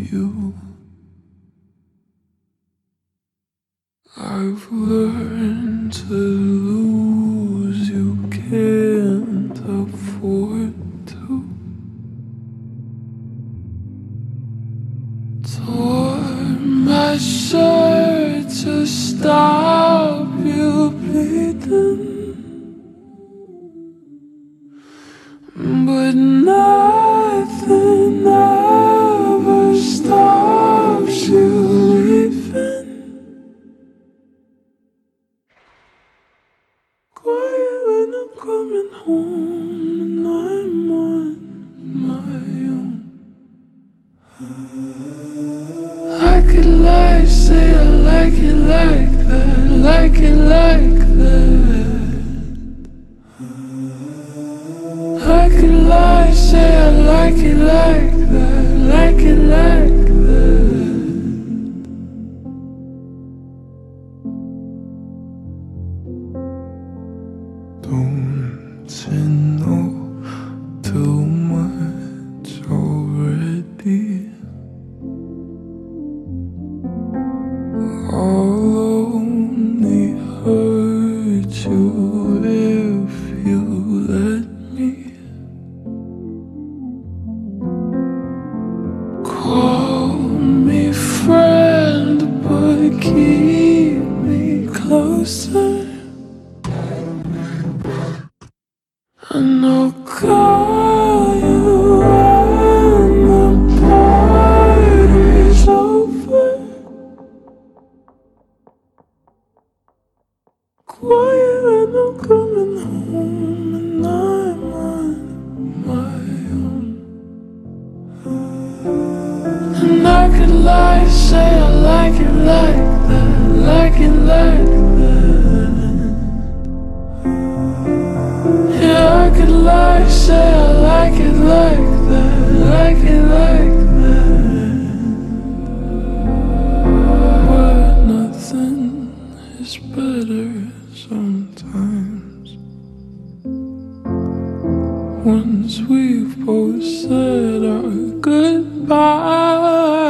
you? I've learned to lose, you can't afford to. Tore my shirt to stop you bleeding. But nothing coming home and I'm on my own. I could lie, say I like it like that, like it like that. I could lie, say I like it like that, like it like that. Don't you And I'll call you when the party's over. Quiet when I'm coming lie, say I like it like that, like it like that. But nothing is better sometimes. Once we've both said our goodbyes,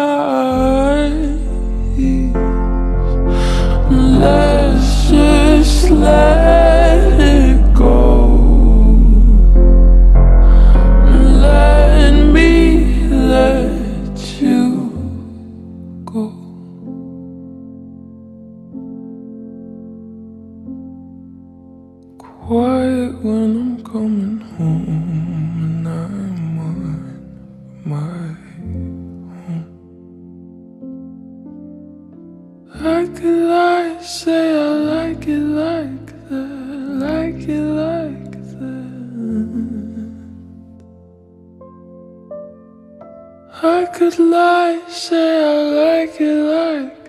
Quiet when I'm coming home and I'm on my own. I could lie, say I like it like that, like it like that. I could lie, say I like it like